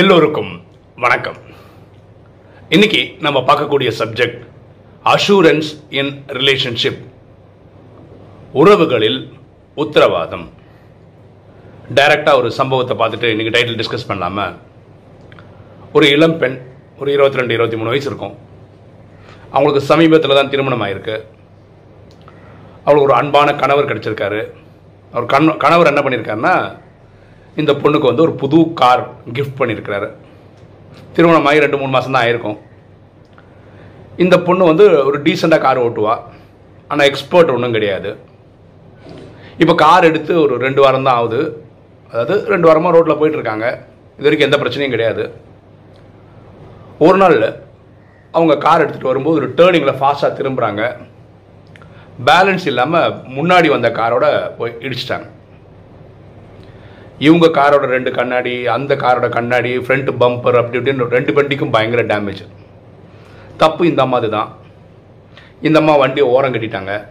எல்லோருக்கும் வணக்கம். இன்னைக்கு நம்ம பார்க்கக்கூடிய சப்ஜெக்ட் அஷூரன்ஸ் இன் ரிலேஷன்ஷிப் உறவுகளில் உத்தரவாதம். டைரக்டாக ஒரு சம்பவத்தை பார்த்துட்டு இன்னைக்கு டைட்டில் டிஸ்கஸ் பண்ணாமல் ஒரு இளம் பெண் ஒரு இருபத்தி ரெண்டு இருபத்தி மூணு வயசு இருக்கும். அவங்களுக்கு சமீபத்தில் தான் திருமணம் ஆயிருக்கு. அவளுக்கு ஒரு அன்பான கணவர் கிடச்சிருக்காரு. அவர் கண் கணவர் என்ன பண்ணியிருக்காருன்னா இந்த பொண்ணுக்கு வந்து ஒரு புது கார் கிஃப்ட் பண்ணியிருக்கிறாரு திருமணம் ஆகி ரெண்டு மூணு மாதம் தான் ஆயிருக்கும். இந்த பொண்ணு வந்து ஒரு டீசெண்டாக கார் ஓட்டுவா. ஆனால் எக்ஸ்பர்ட் ஒன்றும் கிடையாது. இப்போ கார் எடுத்து ஒரு ரெண்டு வாரம் தான் ஆகுது. அதாவது ரெண்டு வாரமாக ரோட்டில் போயிட்டுருக்காங்க. இது வரைக்கும் எந்த பிரச்சனையும் கிடையாது. ஒரு நாள் அவங்க கார் எடுத்துகிட்டு வரும்போது ஒரு டேர்னிங்கில் ஃபாஸ்ட்டாக திரும்புகிறாங்க பேலன்ஸ் இல்லாமல் முன்னாடி வந்த காரோட போய் இடிச்சிட்டாங்க. இவங்க காரோட ரெண்டு கண்ணாடி அந்த காரோட கண்ணாடி ஃப்ரண்ட் பம்பர் அப்படி இப்படின்னு ரெண்டு வண்டிக்கும் பயங்கர டேமேஜ் தப்பு இந்த அம்மாது தான் இந்த அம்மா வண்டியை ஓரம் கட்டிட்டாங்க.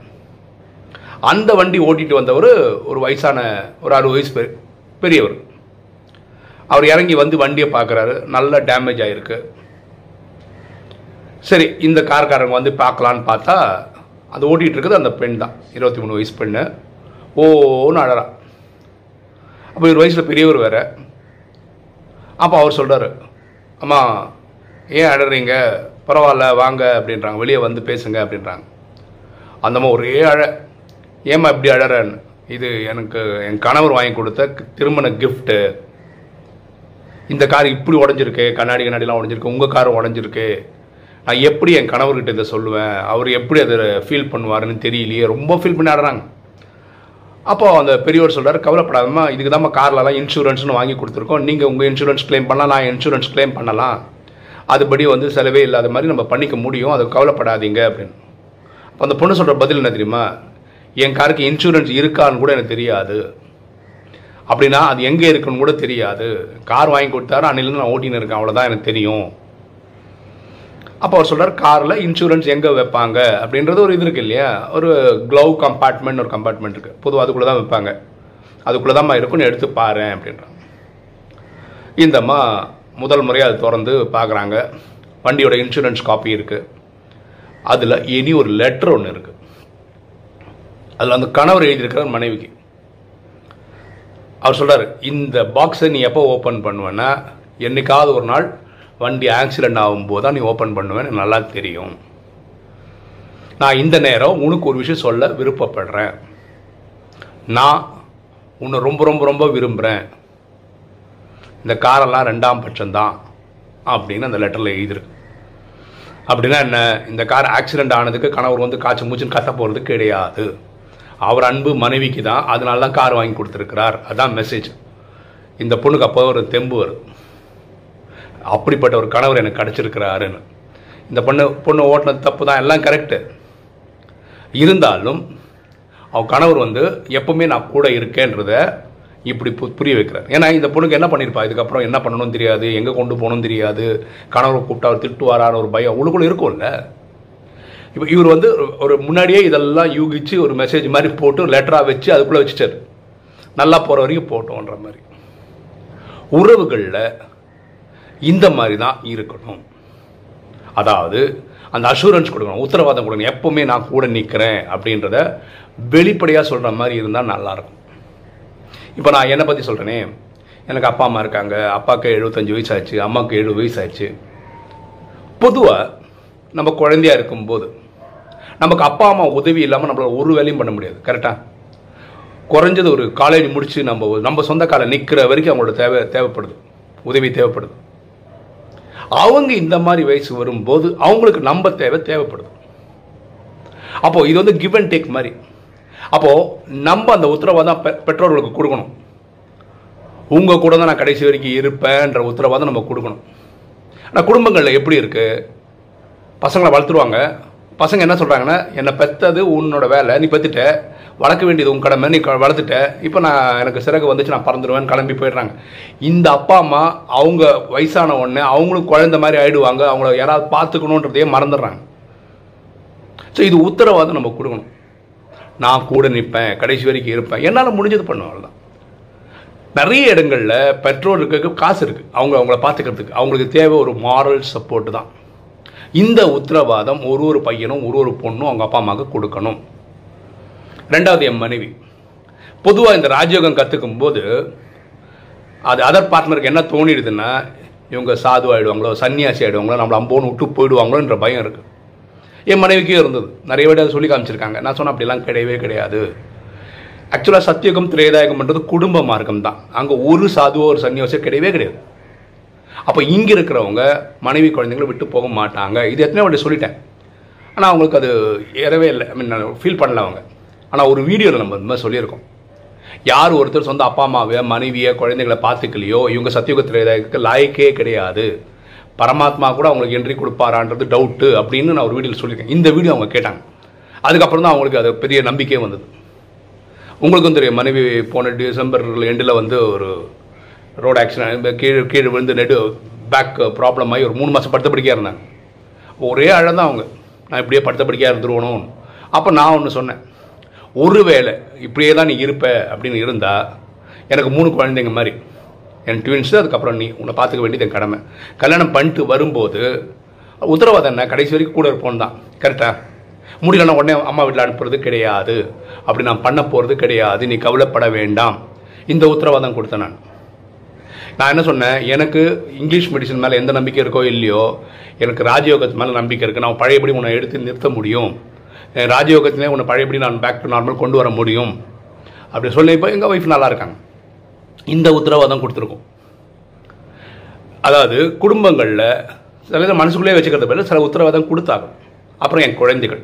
அந்த வண்டி ஓட்டிட்டு வந்தவர் ஒரு வயசான ஒரு அறுபது வயசு பெ- பெரியவர். அவர் இறங்கி வந்து வண்டியை பார்க்குறாரு. நல்ல டேமேஜ் ஆகிருக்கு சரி இந்த கார்காரங்க வந்து பார்க்கலான்னு பார்த்தா அது ஓட்டிகிட்டு இருக்குது அந்த பெண் தான். இருபத்தி மூணு வயசு பெண்ணு. ஓன்னு அழறான் அப்போ இவர் வயசில் பெரியவர் வேறு. அப்போ அவர் சொல்கிறாரு அம்மா ஏன் அழறீங்க? பரவாயில்ல வாங்க அப்படின்றாங்க. வெளியே வந்து பேசுங்க அப்படின்றாங்க. அந்தம்மா ஒரே அழ ஏம்மா இப்படி அழறன்னு இது எனக்கு என் கணவர் வாங்கி கொடுத்த திருமண கிஃப்ட்டு இந்த கார் இப்படி உடஞ்சிருக்கு கண்ணாடி கண்ணாடிலாம் உடஞ்சிருக்கு உங்கள் கார் உடஞ்சிருக்கு. நான் எப்படி என் கணவர்கிட்ட இதை சொல்லுவேன்? அவர் எப்படி அதை ஃபீல் பண்ணுவாருன்னு தெரியலையே. ரொம்ப ஃபீல் பண்ணி ஆடுறாங்க அப்போ அந்த பெரியவர் சொல்கிறார் கவலைப்படாதம்மா இதுக்கு தான் கார்லலாம் இன்சூரன்ஸ்னு வாங்கி கொடுத்துருக்கோம். நீங்கள் உங்கள் இன்சூரன்ஸ் கிளைம் பண்ணலாம் நான் இன்சூரன்ஸ் க்ளைம் பண்ணலாம். அதுபடி வந்து செலவே இல்லாத மாதிரி நம்ம பண்ணிக்க முடியும். அது கவலைப்படாதீங்க அப்படின்னு. அப்போ அந்த பொண்ணு சொல்கிற பதில் என்ன தெரியுமா? என் காருக்கு இன்சூரன்ஸ் இருக்கான்னு கூட எனக்கு தெரியாது. அப்படின்னா அது எங்கே இருக்குன்னு கூட தெரியாது. கார் வாங்கி கொடுத்தாரு அன்னிலேருந்து நான் ஓட்டின்னு இருக்கேன். அவ்வளோதான் எனக்கு தெரியும். அப்போ அவர் சொல்கிறார் காரில் இன்சூரன்ஸ் எங்கே வைப்பாங்க? அப்படின்றது ஒரு இது இருக்கு இல்லையா? ஒரு க்ளவ் கம்பார்ட்மெண்ட் ஒரு கம்பார்ட்மெண்ட் இருக்குது பொதுவாக அதுக்குள்ளே தான் வைப்பாங்க. அதுக்குள்ளே தான் இருக்குன்னு எடுத்து பாரு அப்படின்றான். இந்த அம்மா முதல் முறையாக அது திறந்து பார்க்குறாங்க. வண்டியோட இன்சூரன்ஸ் காப்பி இருக்குது அதில் இனி ஒரு லெட்டர் ஒன்று இருக்குது அதில் அந்த கணவர் எழுதியிருக்கிறார் மனைவிக்கு. அவர் சொல்கிறார் இந்த பாக்ஸை நீ எப்போ ஓப்பன் பண்ணுவேன்னா என்னைக்காவது ஒரு நாள் வண்டி ஆக்சிடென்ட் ஆகும்போது தான் நீ ஓப்பன் பண்ணுவேன்னு எனக்கு நல்லா தெரியும். நான் இந்த நேரம் உனக்கு ஒரு விஷயம் சொல்ல விருப்பப்படுறேன். நான் உன்னை ரொம்ப ரொம்ப ரொம்ப விரும்புகிறேன் இந்த காரெல்லாம் ரெண்டாம் பட்சம்தான் அப்படின்னு அந்த லெட்டரில் எழுதிருக்கு அப்படின்னா என்ன? இந்த கார் ஆக்சிடென்ட் ஆனதுக்கு கணவர் வந்து காய்ச்சி மூச்சுன்னு கத்த போகிறது கிடையாது. அவர் அன்பு மனைவிக்கு தான் அதனால தான் கார் வாங்கி கொடுத்துருக்கிறார். அதுதான் மெசேஜ் இந்த பொண்ணுக்கு அப்போ ஒரு தெம்பு வரும். அப்படிப்பட்ட ஒரு கணவர் எனக்கு கிடச்சிருக்கிறாருன்னு. இந்த பொண்ணு பொண்ணு ஓட்டினது தப்பு தான் எல்லாம் கரெக்டு இருந்தாலும் அவன் கணவர் வந்து எப்பவுமே நான் கூட இருக்கேன்றத இப்படி பு- புரிய வைக்கிறார். ஏன்னா இந்த பொண்ணுக்கு என்ன பண்ணியிருப்பா இதுக்கப்புறம் என்ன பண்ணணும்னு தெரியாது எங்கே கொண்டு போகணும்னு தெரியாது கணவரை கூப்பிட்டா அவர் திட்டுவாரான்னு ஒரு பயம் உள்ளுக்குள்ள இருக்கும்ல. இப்போ இவர் வந்து ஒரு- ஒரு முன்னாடியே இதெல்லாம் யூகிச்சு ஒரு மெசேஜ் மாதிரி போட்டு லெட்டராக வச்சு அதுக்குள்ளே வச்சுட்டார். நல்லா போகிற வரைக்கும் போட்டோன்ற மாதிரி. உறவுகளில் இந்த மாதிரி தான் இருக்கணும். அதாவது அந்த அஷூரன்ஸ் கொடுக்கணும் உத்தரவாதம் கொடுக்கணும். எப்பவுமே நான் கூட நிற்கிறேன் அப்படின்றத வெளிப்படையாக சொல்கிற மாதிரி இருந்தால் நல்லாயிருக்கும். இப்போ நான் என்னை பற்றி சொல்கிறேனே எனக்கு அப்பா அம்மா இருக்காங்க. அப்பாவுக்கு எழுபத்தஞ்சு வயசு ஆச்சு அம்மாவுக்கு எழுபது வயசு ஆச்சு பொதுவாக நம்ம குழந்தையா இருக்கும்போது நமக்கு அப்பா அம்மா உதவி இல்லாமல் நம்மளால் ஒரு வேலையும் பண்ண முடியாது. கரெக்டாக குறைஞ்சது ஒரு காலேஜ் முடித்து நம்ம நம்ம சொந்த காலை நிற்கிற வரைக்கும் அவங்களோட தேவை தேவைப்படுது. உதவி தேவைப்படுது. அவங்க இந்த மாதிரி வயசு வரும்போது அவங்களுக்கு நம்ம தேவை தேவைப்படுது அப்போது இது வந்து கிவ் அண்ட் டேக் மாதிரி. அப்போது நம்ம அந்த உத்தரவாதம் பெ- பெற்றோர்களுக்கு கொடுக்கணும். உங்கள் கூட தான் நான் கடைசி வரைக்கும் இருப்பேன்ற உத்தரவாதம் நம்ம கொடுக்கணும். ஆனால் குடும்பங்களில் எப்படி இருக்குது பசங்களை வளர்த்துருவாங்க. பசங்க என்ன சொல்கிறாங்கன்னா என்னை பெற்றது உன்னோட வேலை நீ பெற்றுட்ட வளர்க்க வேண்டியது உன் கடமை. நீ வளர்த்துட்ட. இப்போ நான் எனக்கு சிறகு வந்துச்சு நான் பறந்துடுவேன் கிளம்பி போயிடுறாங்க. இந்த அப்பா அம்மா அவங்க வயசான உடனே அவங்களும் குழந்த மாதிரி ஆயிடுவாங்க. அவங்கள யாராவது பார்த்துக்கணுன்றதையே மறந்துடுறாங்க. ஸோ இது உத்தரவாதம் நம்ம கொடுக்கணும். நான் கூட நிற்பேன் கடைசி வரைக்கும் இருப்பேன். என்னால் முடிஞ்சது பண்ணுவேன் அவ்வளவுதான். நிறைய இடங்களில் பெற்றோருக்கு காசு இருக்குது அவங்க அவங்கள பார்த்துக்கிறதுக்கு. அவங்களுக்கு தேவை ஒரு மாரல் சப்போர்ட் தான். இந்த உத்தரவாதம் ஒரு ஒரு பையனும் ஒரு ஒரு பொண்ணும் அவங்க அப்பா அம்மாவுக்கு கொடுக்கணும். ரெண்டாவது என் மனைவி. பொதுவாக இந்த ராஜயோகம் கற்றுக்கும் போது அது அதர் பார்ட்னருக்கு என்ன தோணிடுதுன்னா இவங்க சாது ஆகிடுவாங்களோ சன்னியாசி ஆகிடுவாங்களோ நம்மளை அம்போன்னு விட்டு போயிடுவாங்களோன்ற பயம் இருக்குது என் மனைவிக்கும் இருந்தது. நிறைய பேர் அதை சொல்லி காமிச்சிருக்காங்க. நான் சொன்னேன் அப்படிலாம் கிடையவே கிடையாது. ஆக்சுவலாக சத்தியகம் திரேதாயகம்ன்றது குடும்ப மார்க்கம் தான் அங்கே ஒரு சாதுவோ ஒரு சன்னியாசியோ கிடையவே கிடையாது. அப்போ இங்கே இருக்கிறவங்க மனைவி குழந்தைங்களை விட்டு போக மாட்டாங்க. இது எத்தனை வாட்டி சொல்லிட்டேன். ஆனால் அவங்களுக்கு அது ஏறவே இல்லை. ஐ மீன் ஃபீல் பண்ணல அவங்க. ஆனால் ஒரு வீடியோவில் நம்ம இந்த மாதிரி சொல்லியிருக்கோம். யார் ஒருத்தர் சொந்த அப்பா அம்மாவை மனைவியை குழந்தைங்களை பார்த்துக்கலையோ இவங்க சத்தியுகத்திற்கு லாய்க்கே கிடையாது. பரமாத்மா கூட அவங்களுக்கு என்ட்ரி கொடுப்பாரான்றது டவுட்டு அப்படின்னு நான் ஒரு வீடியோவில் சொல்லியிருக்கேன். இந்த வீடியோ அவங்க கேட்டாங்க. அதுக்கப்புறம் தான் அவங்களுக்கு அது பெரிய நம்பிக்கையே வந்தது. உங்களுக்கும் தெரியும் மனைவி போன டிசம்பர் எண்டில் வந்து ஒரு ரோடு ஆக்சிடென்ட் கீழே கீழே விழுந்து நெடு பேக் ப்ராப்ளம் ஆகி ஒரு மூணு மாதம் படுத்த படிக்கையாக இருந்தாங்க. ஒரே அழந்தான் அவங்க. நான் இப்படியே படுத்த படிக்கையாக இருந்துருவணும் அப்போ நான் ஒன்று சொன்னேன். ஒருவேளை இப்படியே தான் நீ இருப்ப அப்படின்னு இருந்தால் எனக்கு மூணு குழந்தைங்க மாதிரி. என் ட்வின்ஸு அதுக்கப்புறம் நீ உன்னை பார்த்துக்க வேண்டியது என் கடமை. கல்யாணம் பண்ணிட்டு வரும்போது உத்தரவாதம் என்ன? கடைசி வரைக்கும் கூட இருப்போம் தான். கரெக்டாக முடியலன்னா உடனே அம்மா வீட்டில் அனுப்புறது கிடையாது. அப்படி நான் பண்ண போகிறது கிடையாது. நீ கவலைப்பட வேண்டாம். இந்த உத்தரவாதம் கொடுத்தேன் நான். நான் என்ன சொன்னேன்? எனக்கு இங்கிலீஷ் மெடிசன் மேலே எந்த நம்பிக்கை இருக்கோ இல்லையோ எனக்கு ராஜயோகத்து மேலே நம்பிக்கை இருக்குது நான் பழையபடி உன்னை எடுத்து நிறுத்த முடியும். ராஜயோகத்திலே உன்னை பழையபடி நான் பேக் டு நார்மல் கொண்டு வர முடியும். அப்படி சொல்லி இப்போ எங்கள் ஒய்ஃப் நல்லா இருக்காங்க. இந்த உத்தரவாதம் கொடுத்துருக்கோம். அதாவது குடும்பங்களில் சில இதை மனசுக்குள்ளே வச்சுக்கிறது பதில் சில உத்தரவாதம் கொடுத்தாங்க. அப்புறம் என் குழந்தைகள்.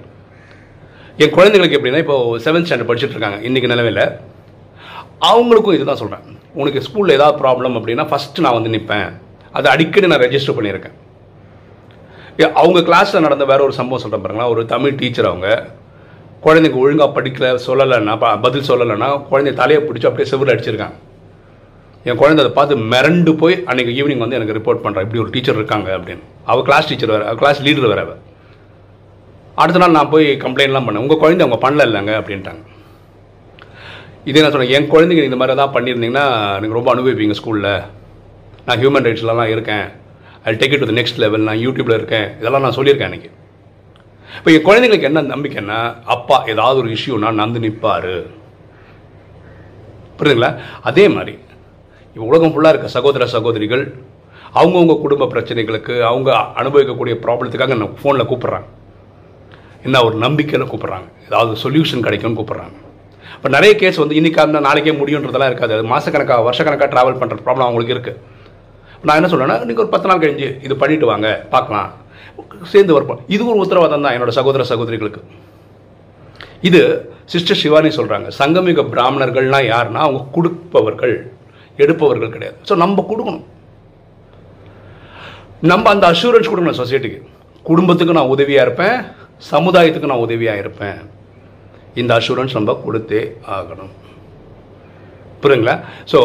என் குழந்தைகளுக்கு எப்படின்னா இப்போ செவன்த் ஸ்டாண்டர்ட் படிச்சுட்டு இருக்காங்க இன்றைக்கி நிலவில் அவங்களுக்கும் இதுதான் சொல்கிறேன் உனக்கு ஸ்கூலில் ஏதாவது ப்ராப்ளம் அப்படின்னா ஃபஸ்ட்டு நான் வந்து நிற்பேன் அதை அடிக்கடி நான் ரெஜிஸ்டர் பண்ணியிருக்கேன். அவங்க கிளாஸில் நடந்த வேற ஒரு சம்பவம் சொல்கிறேன் பாருங்களா ஒரு தமிழ் டீச்சர் அவங்க குழந்தைங்க ஒழுங்காக படிக்கல சொல்லலைன்னா ப- பதில் சொல்லலைன்னா குழந்தை தலையை பிடிச்சி அப்படியே செவில் அடிச்சிருக்காங்க. என் குழந்தை அதை பார்த்து மிரண்டு போய் அன்றைக்கி ஈவினிங் வந்து எனக்கு ரிப்போர்ட் பண்ணுறேன் இப்படி ஒரு டீச்சர் இருக்காங்க அப்படின்னு. அவள் கிளாஸ் டீச்சர் வேறு கிளாஸ் லீடர் வேறு அவ. அடுத்த நாள் நான் போய் கம்ப்ளைண்ட்லாம் பண்ணேன். உங்கள் குழந்தை அவங்க பண்ணல இல்லைங்க அப்படின்ட்டாங்க. இதே நான் சொன்னேன் என் குழந்தைங்க இந்த மாதிரி தான் பண்ணியிருந்தீங்கன்னா எனக்கு ரொம்ப அனுபவிப்பீங்க ஸ்கூலில் நான் ஹியூமன் ரைட்ஸ்லலாம் இருக்கேன். I take it to next level நான் யூடியூப்பில் இருக்கேன். இதெல்லாம் நான் சொல்லியிருக்கேன் அன்றைக்கி இப்போ என் குழந்தைங்களுக்கு என்ன நம்பிக்கைன்னா அப்பா ஏதாவது ஒரு இஷ்யூனா நந்து நிற்பார் புரியுதுங்களா? அதே மாதிரி இப்போ உலகம் ஃபுல்லாக இருக்க சகோதர சகோதரிகள் அவங்கவுங்க குடும்ப பிரச்சனைகளுக்கு அவங்க அனுபவிக்கக்கூடிய ப்ராப்ளத்துக்காக நான் ஃபோனில் கூப்பிட்றாங்க. என்ன ஒரு நம்பிக்கையில் கூப்பிட்றாங்க. ஏதாவது சொல்யூஷன் கிடைக்கும்னு கூப்பிட்றாங்க. இப்போ நிறைய கேஸ் வந்து இன்னைக்கு அந்த நாளைக்கே முடியுன்றதெல்லாம் இருக்காது. அது மாதக்கணக்காக வருஷக்கணக்காக ட்ராவல் பண்ணுற ப்ராப்ளம் அவங்களுக்கு இருக்குது நான் என்ன சொல்கிறேன்னா நீங்கள் ஒரு பத்து நாள் கழிஞ்சு இது பண்ணிட்டு வாங்க பார்க்கலாம். சேர்ந்து வரப்போம் இது ஒரு உத்தரவாதம் தான் என்னோட சகோதர சகோதரிகளுக்கு. இது சிஸ்டர் சிவானி சொல்கிறாங்க சங்கமிக பிராமணர்கள்னால் யாருன்னா அவங்க கொடுப்பவர்கள் எடுப்பவர்கள் கிடையாது. ஸோ நம்ம கொடுக்கணும். நம்ம அந்த அஷூரன்ஸ் கொடுக்கணும் சொசைட்டிக்கு குடும்பத்துக்கு நான் உதவியாக இருப்பேன் சமுதாயத்துக்கு நான் உதவியாக இருப்பேன். இந்த அஷூரன்ஸ் நம்ம கொடுத்தே ஆகணும். புரியுங்களா ஸோ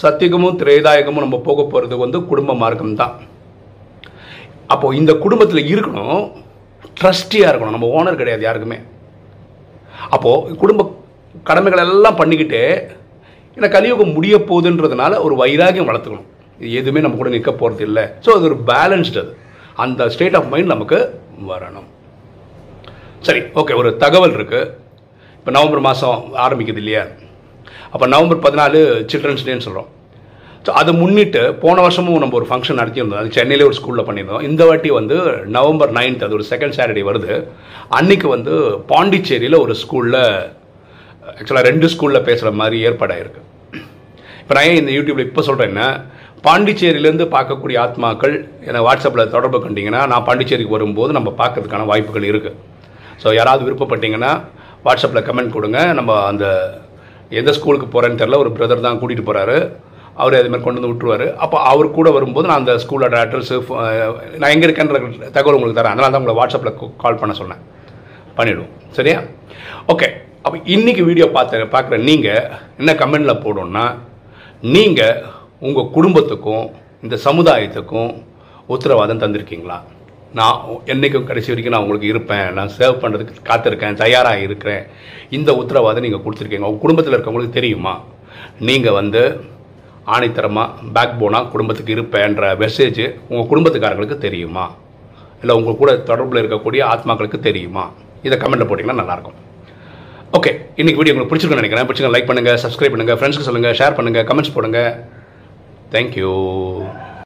சத்தியகமும் திரேதாயகமும் நம்ம போக போகிறது வந்து குடும்ப மார்க்கம் தான் அப்போது இந்த குடும்பத்தில் இருக்கணும் ட்ரஸ்டியாக இருக்கணும். நம்ம ஓனர் கிடையாது யாருக்குமே. அப்போது குடும்ப கடமைகள் எல்லாம் பண்ணிக்கிட்டு ஏன்னா கலியுகம் முடிய போகுதுன்றதுனால ஒரு வைராகியம் வளர்த்துக்கணும். இது எதுவுமே நம்ம கூட நிற்க போகிறது இல்லை. ஸோ அது ஒரு பேலன்ஸ்டு அது. அந்த ஸ்டேட் ஆஃப் மைண்ட் நமக்கு வரணும். சரி ஓகே ஒரு தகவல் இருக்குது இப்போ நவம்பர் மாதம் ஆரம்பிக்குது இல்லையா? அப்போ நவம்பர் பதினாலு சில்ட்ரன்ஸ் டேன்னு சொல்கிறோம் ஸோ அதை முன்னிட்டு போன வருஷமும் நம்ம ஒரு ஃபங்க்ஷன் நடத்தியிருந்தோம். அது சென்னையிலே ஒரு ஸ்கூலில் பண்ணியிருந்தோம். இந்த வாட்டி வந்து நவம்பர் நைன்த் அது ஒரு செகண்ட் சாட்டர்டே வருது. அன்றைக்கி வந்து பாண்டிச்சேரியில் ஒரு ஸ்கூலில் ஆக்சுவலாக ரெண்டு ஸ்கூலில் பேசுகிற மாதிரி ஏற்பாடாயிருக்கு இப்போ நான் ஏன் இந்த யூடியூப்பில் இப்போ சொல்கிறேன்னா பாண்டிச்சேரியிலேருந்து பார்க்கக்கூடிய ஆத்மாக்கள் என்னை வாட்ஸ்அப்பில் தொடர்பு கண்டிங்கன்னா நான் பாண்டிச்சேரிக்கு வரும்போது நம்ம பார்க்கறதுக்கான வாய்ப்புகள் இருக்குது ஸோ யாராவது விருப்பப்பட்டீங்கன்னா வாட்ஸ்அப்பில் கமெண்ட் கொடுங்க. நம்ம அந்த எந்த ஸ்கூலுக்கு போகிறேன்னு தெரில ஒரு பிரதர் தான் கூட்டிகிட்டு போகிறாரு அவர் அதேமாதிரி கொண்டு வந்து விட்டுருவார். அப்போ அவர் கூட வரும்போது நான் அந்த ஸ்கூலோட அட்ரஸு uh, நான் எங்கே இருக்கேன்ற தகவல் உங்களுக்கு தரேன். அதனால தான் உங்களை வாட்ஸ்அப்பில் கால் பண்ண சொன்னேன். பண்ணிவிடுவோம் சரியா? ஓகே அப்போ இன்றைக்கி வீடியோ பார்த்து பார்க்குற நீங்கள் என்ன கமெண்டில் போடணும்னா நீங்கள் உங்கள் குடும்பத்துக்கும் இந்த சமுதாயத்துக்கும் உத்தரவாதம் தந்திருக்கீங்களா? நான் என்றைக்கும் கடைசி வரைக்கும் நான் உங்களுக்கு இருப்பேன். நான் சேவ் பண்ணுறதுக்கு காத்திருக்கேன். தயாராக இருக்கிறேன். இந்த உத்தரவாதம் நீங்கள் கொடுத்துருக்கீங்க. உங்கள் குடும்பத்தில் இருக்கவங்களுக்கு தெரியுமா? நீங்கள் வந்து ஆணைத்தரமாக பேக் போனாக குடும்பத்துக்கு இருப்பேன்ற மெசேஜ் உங்கள் குடும்பத்துக்காரங்களுக்கு தெரியுமா? இல்லை உங்கள் கூட தொடர்பில் இருக்கக்கூடிய ஆத்மாக்களுக்கு தெரியுமா? இதை கமெண்ட்டில் போட்டிங்கன்னா நல்லாயிருக்கும். ஓகே இன்றைக்கி வீடியோ உங்களுக்கு பிடிச்சிருக்கேன் நினைக்கிறேன். பிடிச்சிருக்க லைக் பண்ணுங்கள் சப்ஸ்கிரைப் பண்ணுங்கள் ஃப்ரெண்ட்ஸ்க்கு சொல்லுங்கள் ஷேர் பண்ணுங்கள் கமெண்ட்ஸ் போடுங்க. தேங்க்யூ